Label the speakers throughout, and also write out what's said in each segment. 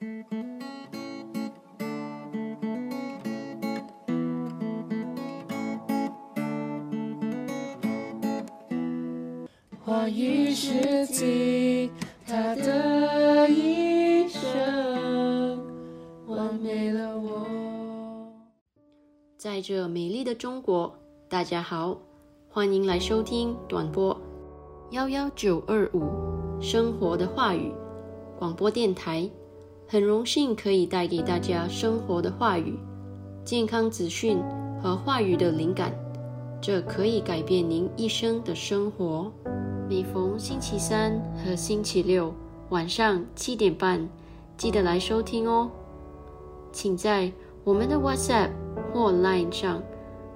Speaker 1: 话语是经他的一生，完美了我。
Speaker 2: 在这美丽的中国，大家好，欢迎来收听短波幺幺九二五生活的话语广播电台。很荣幸可以带给大家生活的话语、健康资讯和话语的灵感，这可以改变您一生的生活。每逢星期三和星期六晚上七点半，记得来收听哦。请在我们的 WhatsApp 或 Line 上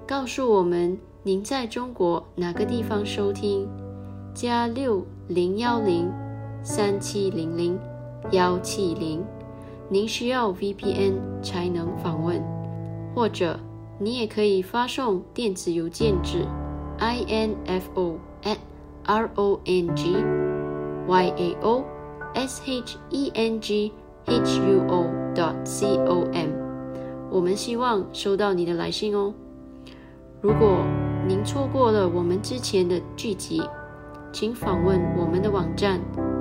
Speaker 2: 告诉我们您在中国哪个地方收听，加六零幺零三七零零幺七零。您需要 VPN 才能访问，或者你也可以发送电子邮件至 info at r o n g y a o s h e n g h u o dot c o m。我们希望收到你的来信哦。如果您错过了我们之前的剧集，请访问我们的网站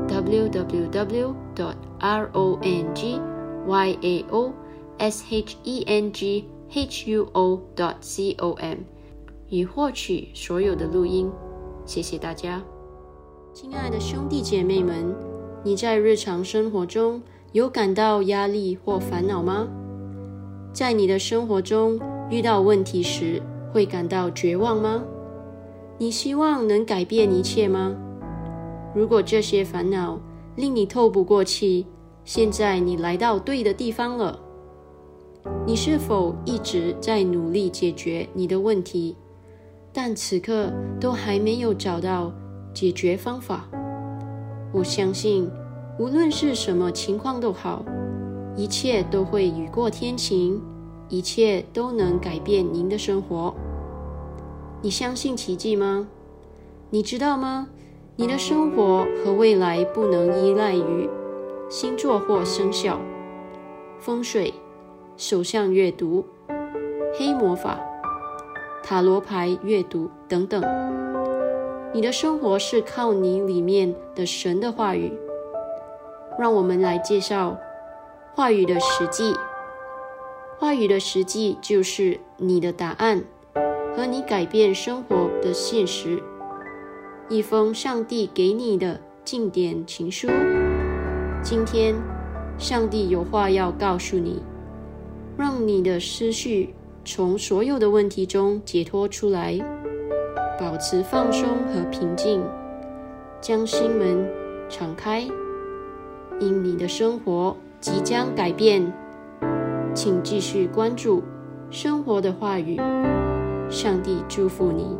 Speaker 2: www dot r o n g y a o s h e n g h u o dot c o m，以获取所有的录音。谢谢大家，亲爱的兄弟姐妹们，你在日常生活中有感到压力或烦恼吗？在你的生活中遇到问题时，会感到绝望吗？你希望能改变一切吗？如果这些烦恼令你透不过气，现在你来到对的地方了。你是否一直在努力解决你的问题，但此刻都还没有找到解决方法？我相信，无论是什么情况都好，一切都会雨过天晴，一切都能改变您的生活。你相信奇迹吗？你知道吗？你的生活和未来不能依赖于。星座或生肖、风水、手相阅读、黑魔法、塔罗牌阅读等等，你的生活是靠你里面的神的话语。让我们来介绍话语的实际。话语的实际就是你的答案和你改变生活的现实。一封上帝给你的经典情书。今天，上帝有话要告诉你，让你的思绪从所有的问题中解脱出来，保持放松和平静，将心门敞开，因你的生活即将改变。请继续关注生活的话语，上帝祝福你。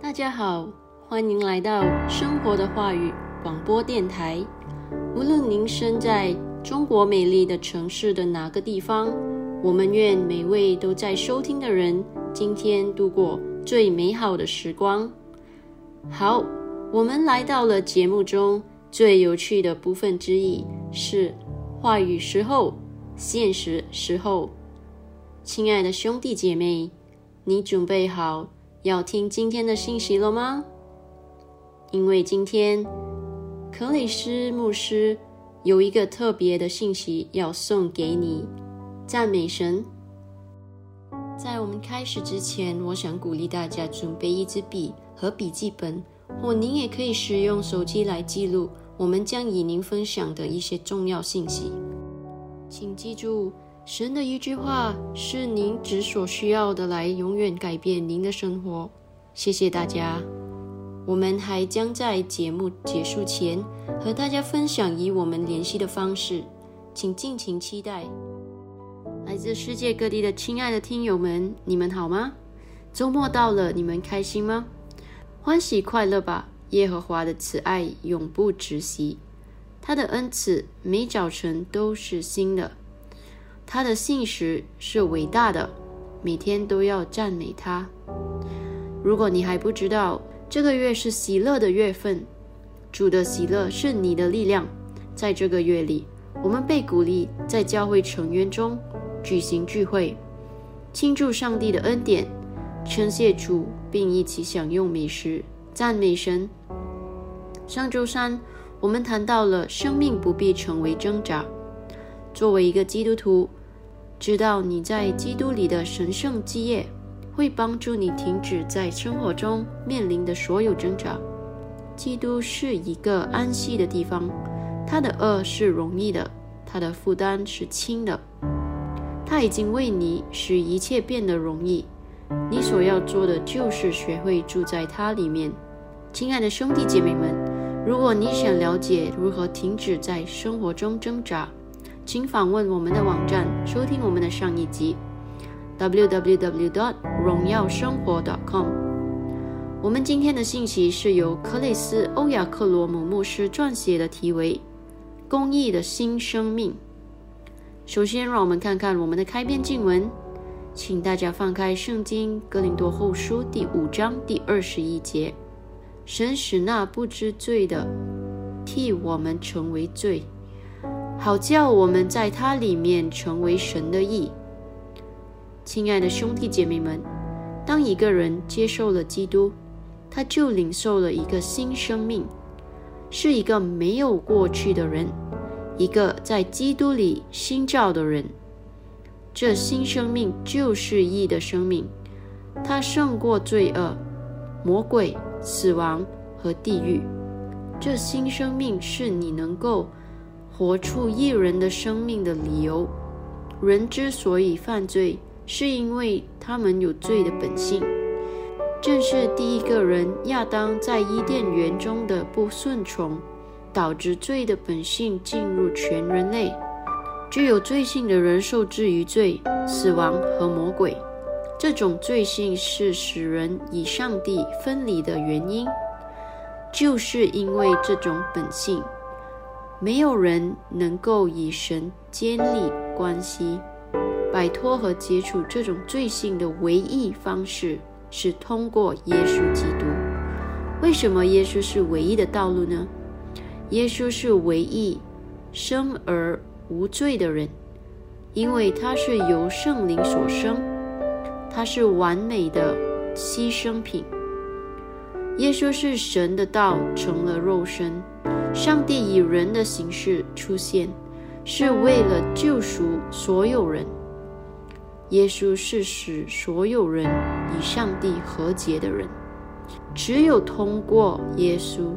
Speaker 2: 大家好，欢迎来到生活的话语广播电台。无论您身在中国美丽的城市的哪个地方，我们愿每位都在收听的人今天度过最美好的时光。好，我们来到了节目中最有趣的部分之一，是话语时候、现实时候。亲爱的兄弟姐妹，你准备好要听今天的信息了吗？因为今天。克里斯牧师有一个特别的信息要送给你，赞美神。在我们开始之前，我想鼓励大家准备一支笔和笔记本，或您也可以使用手机来记录我们将与您分享的一些重要信息。请记住，神的一句话是您只所需要的，来永远改变您的生活。谢谢大家。我们还将在节目结束前和大家分享与我们联系的方式，请尽情期待。来自世界各地的亲爱的听友们，你们好吗？周末到了，你们开心吗？欢喜快乐吧！耶和华的慈爱永不止息，他的恩赐每早晨都是新的，他的信实是伟大的，每天都要赞美他。如果你还不知道，这个月是喜乐的月份，主的喜乐是你的力量。在这个月里，我们被鼓励在教会成员中举行聚会，庆祝上帝的恩典，称谢主，并一起享用美食，赞美神。上周三，我们谈到了生命不必成为挣扎。作为一个基督徒，知道你在基督里的神圣基业，会帮助你停止在生活中面临的所有挣扎。基督是一个安息的地方，他的恶是容易的，他的负担是轻的。他已经为你使一切变得容易，你所要做的就是学会住在他里面。亲爱的兄弟姐妹们，如果你想了解如何停止在生活中挣扎，请访问我们的网站，收听我们的上一集，www. 荣耀生活 .com。我们今天的信息是由克里斯·欧亚克罗姆牧师撰写的，题为《公益的新生命》。首先，让我们看看我们的开篇经文，请大家翻开《圣经·格林多后书》第五章第二十一节：“神使那不知罪的替我们成为罪。”好叫我们在它里面成为神的义。亲爱的兄弟姐妹们，当一个人接受了基督，他就领受了一个新生命，是一个没有过去的人，一个在基督里新造的人。这新生命就是义的生命，它胜过罪恶、魔鬼、死亡和地狱。这新生命是你能够。活出一人的生命的理由。人之所以犯罪，是因为他们有罪的本性。正是第一个人亚当在伊甸园中的不顺从，导致罪的本性进入全人类。具有罪性的人受制于罪、死亡和魔鬼。这种罪性是使人与上帝分离的原因，就是因为这种本性。没有人能够与神建立关系，摆脱和接触这种罪性的唯一方式是通过耶稣基督。为什么耶稣是唯一的道路呢？耶稣是唯一生而无罪的人，因为他是由圣灵所生，他是完美的牺牲品。耶稣是神的道成了肉身。上帝以人的形式出现，是为了救赎所有人。耶稣是使所有人与上帝和解的人。只有通过耶稣，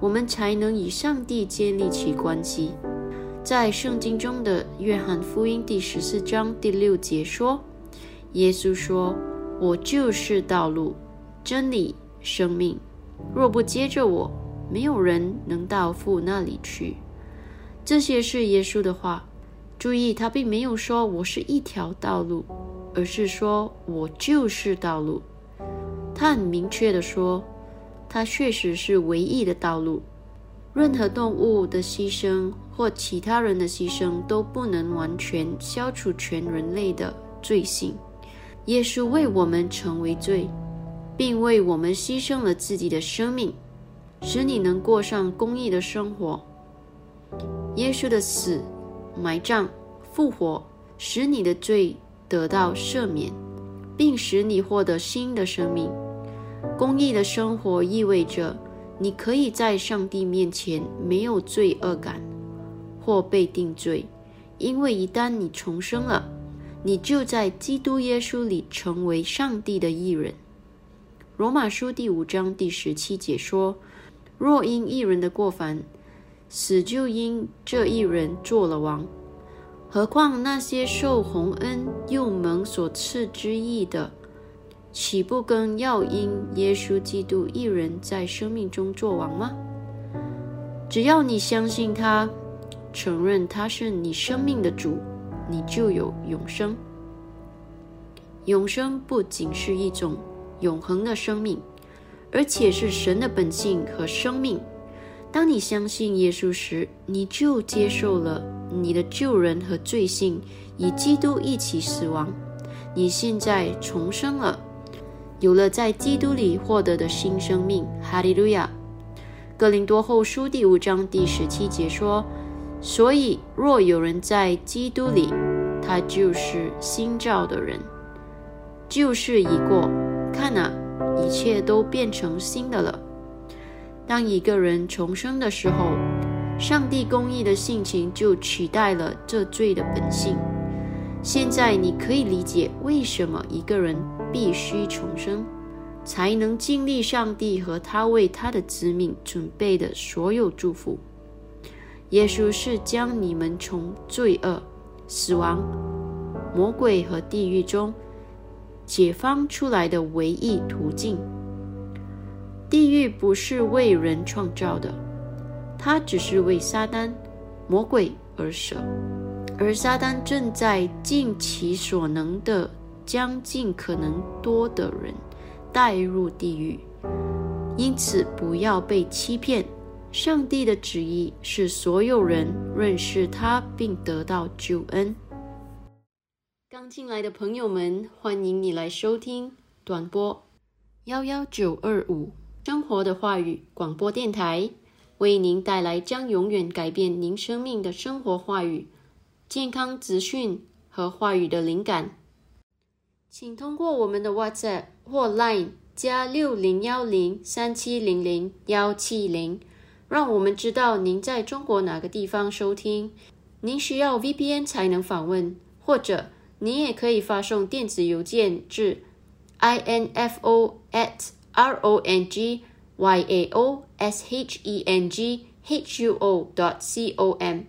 Speaker 2: 我们才能与上帝建立起关系。在圣经中的约翰福音第十四章第六节说：“耶稣说，我就是道路、真理、生命。若不接着我。”没有人能到父那里去。这些是耶稣的话。注意，他并没有说我是一条道路，而是说我就是道路。他很明确的说，他确实是唯一的道路。任何动物的牺牲或其他人的牺牲都不能完全消除全人类的罪性。耶稣为我们成为罪，并为我们牺牲了自己的生命。使你能过上公义的生活。耶稣的死、埋葬、复活，使你的罪得到赦免，并使你获得新的生命。公义的生活意味着你可以在上帝面前没有罪恶感或被定罪，因为一旦你重生了，你就在基督耶稣里成为上帝的艺人。罗马书第五章第十七节说。若因一人的过犯，死就因这一人做了王，何况那些受洪恩又蒙所赐之意的，岂不更要因耶稣基督一人在生命中做王吗？只要你相信他，承认他是你生命的主，你就有永生。永生不仅是一种永恒的生命。而且是神的本性和生命。当你相信耶稣时，你就接受了你的旧人和罪性，与基督一起死亡。你现在重生了，有了在基督里获得的新生命。哈利路亚！格林多后书第五章第十七节说：“所以，若有人在基督里，他就是新造的人，旧事已过，看啊，一切都变成新的了。当一个人重生的时候，上帝公义的性情就取代了这罪的本性。现在你可以理解为什么一个人必须重生，才能经历上帝和他为他的子民准备的所有祝福。耶稣是将你们从罪恶、死亡、魔鬼和地狱中解放出来的唯一途径。地狱不是为人创造的，它只是为撒旦、魔鬼而设。而撒旦正在尽其所能的将尽可能多的人带入地狱，因此不要被欺骗。上帝的旨意是所有人认识他并得到救恩。刚进来的朋友们，欢迎你来收听短波幺幺九二五生活的话语广播电台，为您带来将永远改变您生命的生活话语。健康资讯和话语的灵感，请通过我们的 WhatsApp 或 Line 加六零幺零三七零零幺七零，让我们知道您在中国哪个地方收听。您需要 VPN 才能访问，或者您也可以发送电子邮件至 info at rongyao.shenghuo.dot.com。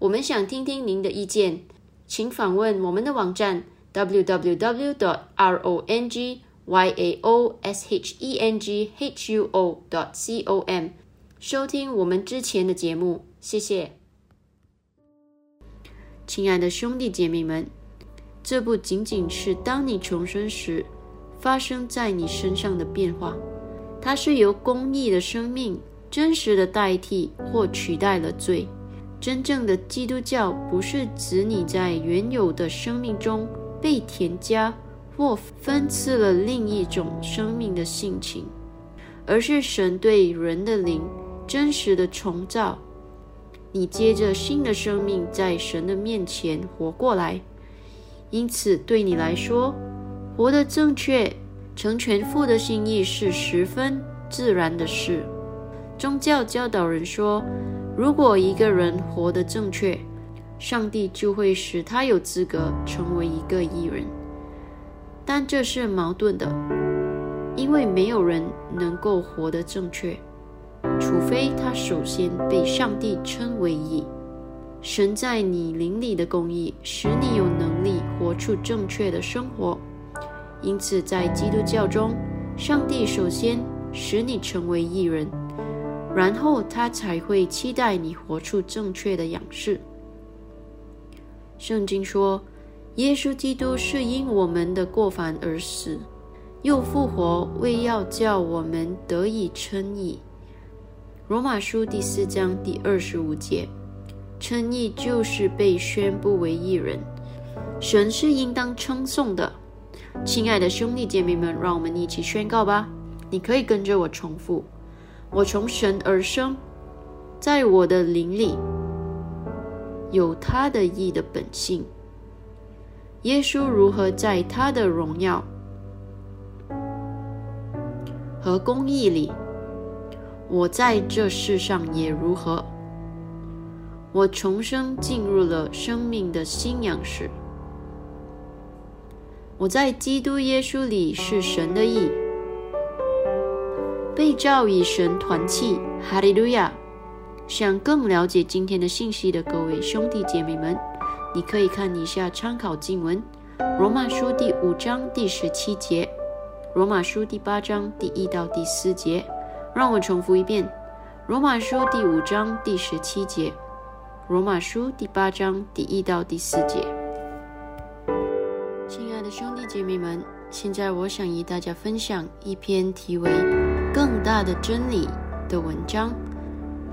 Speaker 2: 我们想听听您的意见，请访问我们的网站 www rongy ao s h e n g h u o dot com 收听我们之前的节目。谢谢，亲爱的兄弟姐妹们，这不仅仅是当你重生时发生在你身上的变化，它是由公义的生命真实的代替或取代了罪。真正的基督教不是指你在原有的生命中被添加或分赐了另一种生命的性情，而是神对人的灵真实的重造。你接着新的生命在神的面前活过来，因此对你来说，活得正确、成全父的心意是十分自然的事。宗教教导人说。如果一个人活得正确，上帝就会使他有资格成为一个艺人。但这是矛盾的，因为没有人能够活得正确，除非他首先被上帝称为义。神在你灵里的公义，使你有能力活出正确的生活。因此，在基督教中，上帝首先使你成为艺人。然后他才会期待你活出正确的仰视。圣经说，耶稣基督是因我们的过犯而死，又复活，为要叫我们得以称义。罗马书第四章第二十五节，称义就是被宣布为一人，神是应当称颂的。亲爱的兄弟姐妹们，让我们一起宣告吧。你可以跟着我重复。我从神而生，在我的灵里有他的义的本性。耶稣如何在他的荣耀和公义里，我在这世上也如何。我重生进入了生命的新样式。我在基督耶稣里是神的义。被召以神团契，哈利路亚！想更了解今天的信息的各位兄弟姐妹们，你可以看一下参考经文：罗马书第五章第十七节，罗马书第八章第一到第四节。让我重复一遍：罗马书第五章第十七节，罗马书第八章第一到第四节。兄弟姐妹们，现在我想与大家分享一篇题为。更大的真理的文章，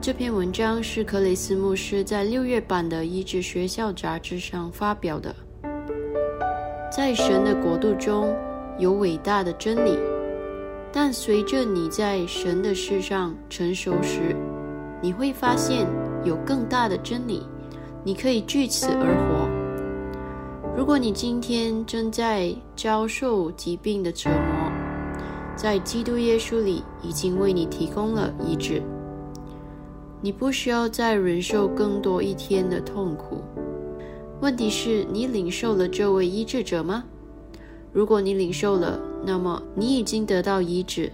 Speaker 2: 这篇文章是克雷斯牧师在六月版的《医治学校》杂志上发表的。在神的国度中有伟大的真理，但随着你在神的世上成熟时，你会发现有更大的真理，你可以据此而活。如果你今天正在遭受疾病的折磨，在基督耶稣里已经为你提供了医治，你不需要再忍受更多一天的痛苦。问题是你领受了这位医治者吗？如果你领受了，那么你已经得到医治。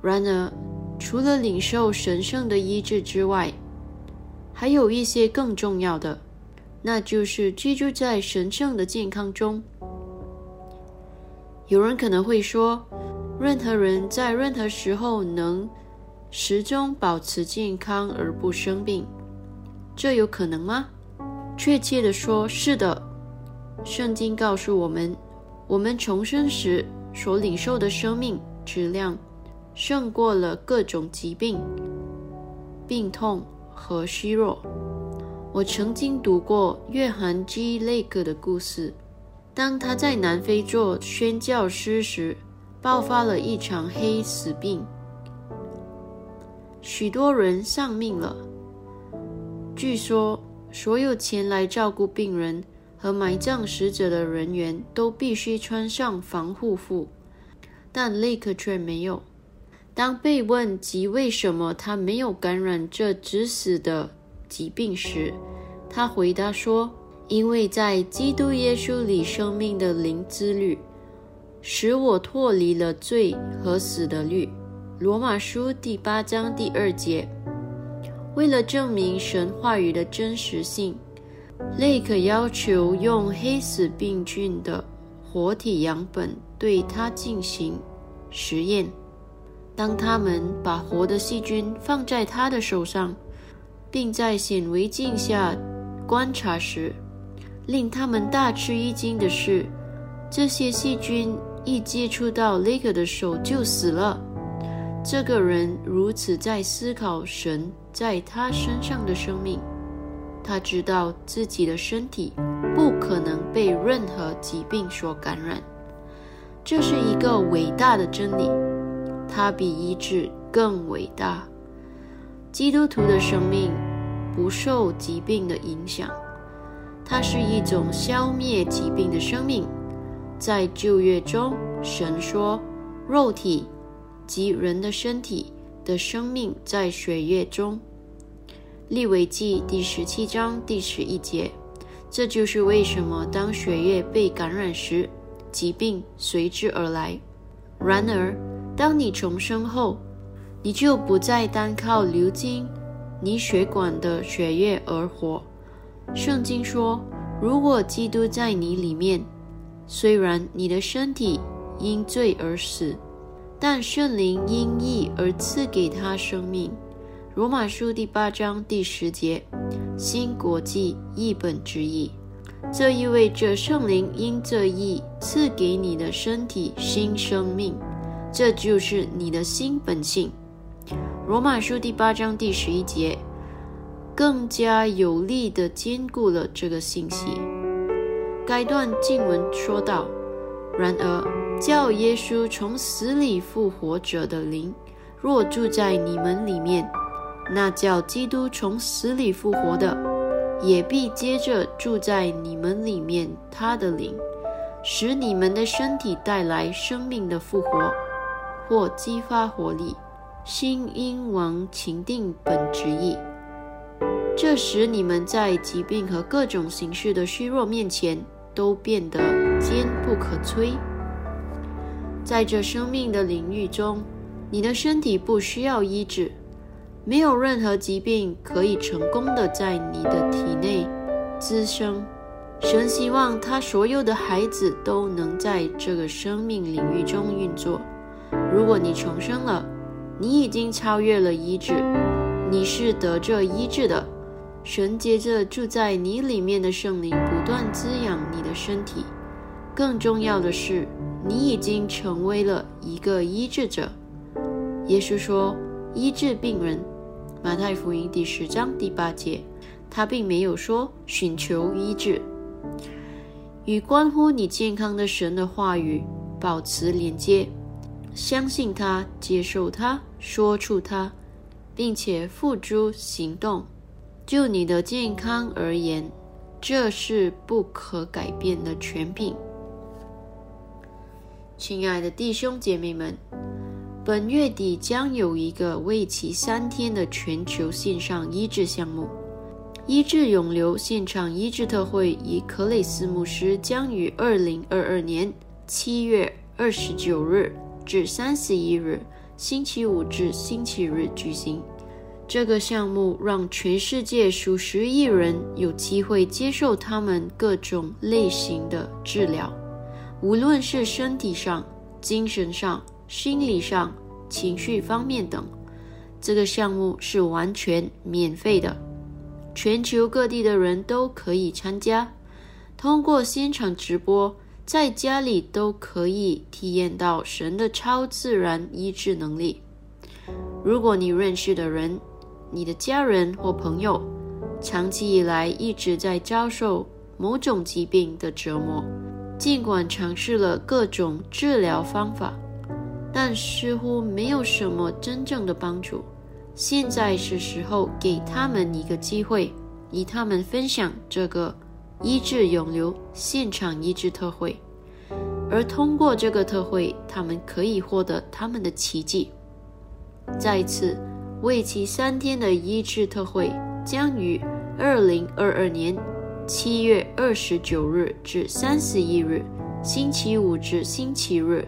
Speaker 2: 然而，除了领受神圣的医治之外，还有一些更重要的。那就是居住在神圣的健康中。有人可能会说，任何人在任何时候能始终保持健康而不生病，这有可能吗？确切的说，是的。圣经告诉我们，我们重生时所领受的生命质量，胜过了各种疾病、病痛和虚弱。我曾经读过约翰 ·G· 雷克的故事。当他在南非做宣教师时，爆发了一场黑死病，许多人丧命了。据说，所有前来照顾病人和埋葬死者的人员都必须穿上防护服，但雷克却没有。当被问及为什么他没有感染这致死的，疾病时，他回答说：“因为在基督耶稣里生命的灵之律，使我脱离了罪和死的律。”罗马书第八章第二节。为了证明神话语的真实性，雷克要求用黑死病菌的活体样本对他进行实验。当他们把活的细菌放在他的手上，并在显微镜下观察时，令他们大吃一惊的是，这些细菌一接触到 Liger 的手就死了。这个人如此在思考神在他身上的生命，他知道自己的身体不可能被任何疾病所感染。这是一个伟大的真理，它比医治更伟大。基督徒的生命不受疾病的影响，它是一种消灭疾病的生命。在旧约中，神说：“肉体及人的身体的生命在血液中。”利未记第十七章第十一节。这就是为什么当血液被感染时，疾病随之而来。然而，当你重生后，你就不再单靠流经你血管的血液而活。圣经说：“如果基督在你里面，虽然你的身体因罪而死，但圣灵因义而赐给他生命。”罗马书第八章第十节，新国际译本之意。这意味着圣灵因这义赐给你的身体新生命，这就是你的新本性。罗马书第八章第十一节，更加有力的兼顾了这个信息。该段经文说道：“然而，叫耶稣从死里复活者的灵，若住在你们里面，那叫基督从死里复活的，也必接着住在你们里面。他的灵，使你们的身体带来生命的复活，或激发活力。”心因王情定本旨意，这时你们在疾病和各种形式的虚弱面前都变得坚不可摧。在这生命的领域中，你的身体不需要医治，没有任何疾病可以成功的在你的体内滋生。神希望他所有的孩子都能在这个生命领域中运作。如果你重生了，你已经超越了医治，你是得着医治的。神接着住在你里面的圣灵不断滋养你的身体。更重要的是，你已经成为了一个医治者。耶稣说：“医治病人。”马太福音第十章第八节。他并没有说寻求医治。与关乎你健康的神的话语保持连接。相信他，接受他，说出它，并且付诸行动。就你的健康而言，这是不可改变的权柄。亲爱的弟兄姐妹们，本月底将有一个为期三天的全球线上医治项目——医治永留现场医治特会，以克雷斯牧师将于二零二二年七月二十九日至三十一日（星期五至星期日）举行。这个项目让全世界数十亿人有机会接受他们各种类型的治疗，无论是身体上、精神上、心理上、情绪方面等。这个项目是完全免费的，全球各地的人都可以参加。通过现场直播，在家里都可以体验到神的超自然医治能力。如果你认识的人，你的家人或朋友长期以来一直在遭受某种疾病的折磨，尽管尝试了各种治疗方法，但似乎没有什么真正的帮助。现在是时候给他们一个机会，与他们分享这个医治永留现场医治特会，而通过这个特会，他们可以获得他们的奇迹。再次。为期三天的医治特会将于二零二二年七月二十九日至三十一日（星期五至星期日）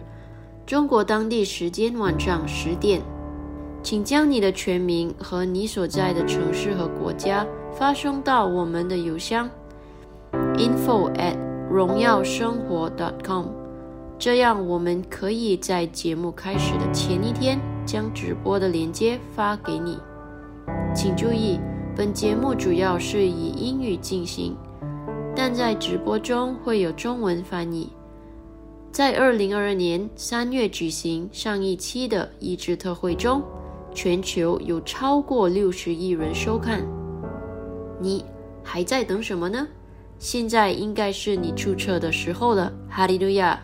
Speaker 2: 中国当地时间晚上十点。请将你的全名和你所在的城市和国家发送到我们的邮箱 info at 荣耀生活 dot com，这样我们可以在节目开始的前一天。将直播的链接发给你，请注意，本节目主要是以英语进行，但在直播中会有中文翻译。在二零二二年三月举行上一期的医治特会中，全球有超过六十亿人收看。你还在等什么呢？现在应该是你出车的时候了。哈利路亚！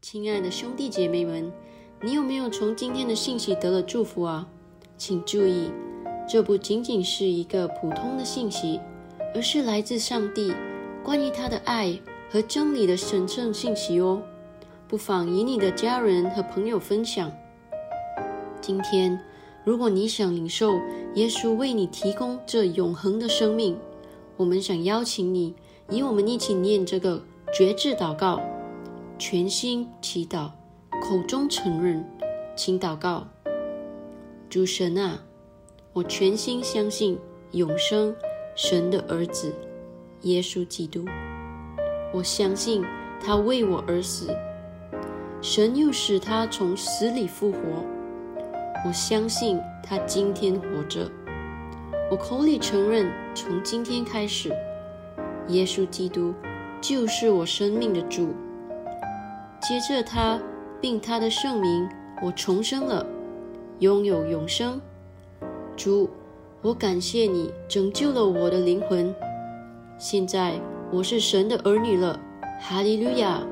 Speaker 2: 亲爱的兄弟姐妹们。你有没有从今天的信息得了祝福啊？请注意，这不仅仅是一个普通的信息，而是来自上帝关于他的爱和真理的神圣信息哦。不妨与你的家人和朋友分享。今天，如果你想领受耶稣为你提供这永恒的生命，我们想邀请你与我们一起念这个绝志祷告，全心祈祷。口中承认，请祷告。主神啊，我全心相信永生神的儿子耶稣基督。我相信他为我而死，神又使他从死里复活。我相信他今天活着。我口里承认，从今天开始，耶稣基督就是我生命的主。接着他。并他的圣名，我重生了，拥有永生。主，我感谢你拯救了我的灵魂。现在我是神的儿女了，哈利路亚！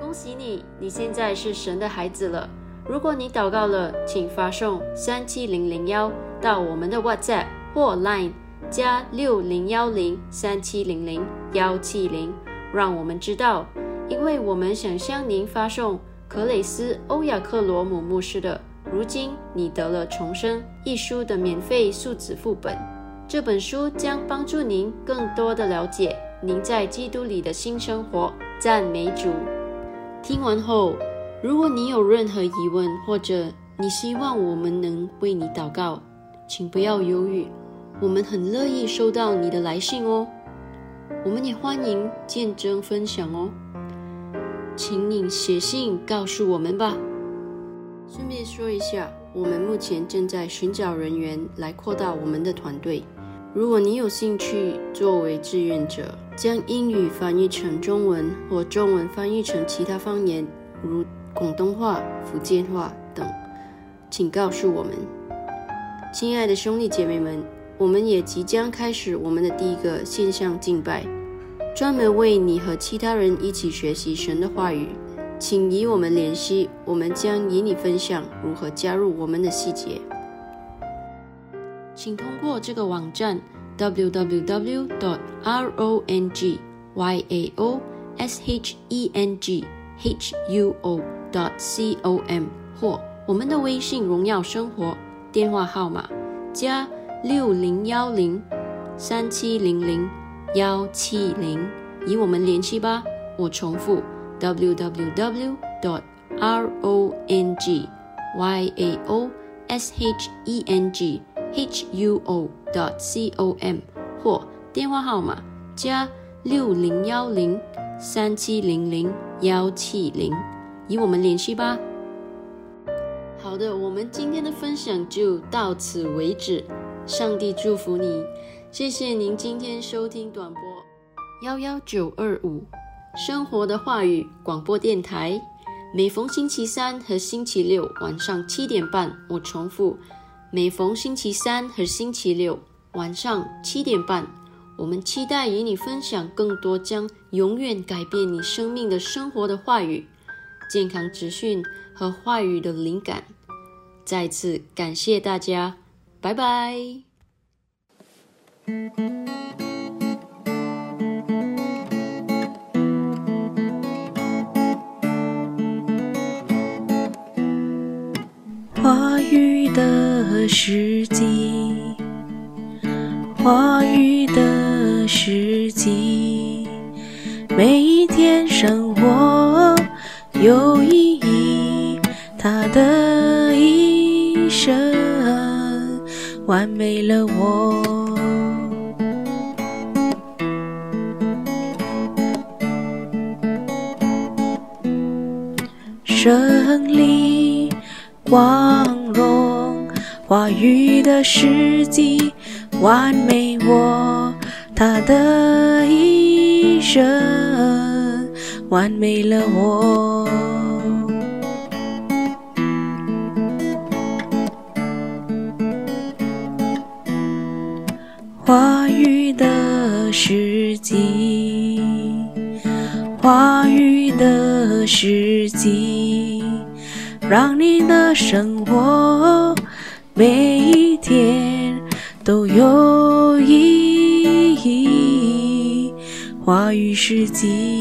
Speaker 2: 恭喜你，你现在是神的孩子了。如果你祷告了，请发送三七零零幺到我们的 WhatsApp 或 Line 加六零幺零三七零零幺七零，让我们知道。因为我们想向您发送克雷斯·欧亚克罗姆牧师的《如今你得了重生》一书的免费数字副本，这本书将帮助您更多的了解您在基督里的新生活。赞美主！听完后，如果你有任何疑问，或者你希望我们能为你祷告，请不要犹豫，我们很乐意收到你的来信哦。我们也欢迎见证分享哦。请你写信告诉我们吧。顺便说一下，我们目前正在寻找人员来扩大我们的团队。如果你有兴趣作为志愿者，将英语翻译成中文或中文翻译成其他方言，如广东话、福建话等，请告诉我们。亲爱的兄弟姐妹们，我们也即将开始我们的第一个线上敬拜。专门为你和其他人一起学习神的话语，请与我们联系，我们将与你分享如何加入我们的细节。请通过这个网站 www. dot r o n g y a o s h e n g h u o dot c o m 或我们的微信“荣耀生活”电话号码加六零幺零三七零零幺七零，与我们联系吧。我重复 www. dot r o n g y a o s h e n g h u o dot c o m 或电话号码加六零幺零三七零零幺七零，与我们联系吧。好的，我们今天的分享就到此为止。上帝祝福你，谢谢您今天收听短播幺幺九二五生活的话语广播电台。每逢星期三和星期六晚上七点半，我重复：每逢星期三和星期六晚上七点半，我们期待与你分享更多将永远改变你生命的生活的话语、健康资讯和话语的灵感。再次感谢大家，拜拜。
Speaker 1: 话语的时机，话语的时机，每一天生活有意义，他的生完美了我。胜利。光荣话语的时机，完美我他的一生，完美了我。的时机，话语的时机。让你的生活每一天都有意义。话语世纪。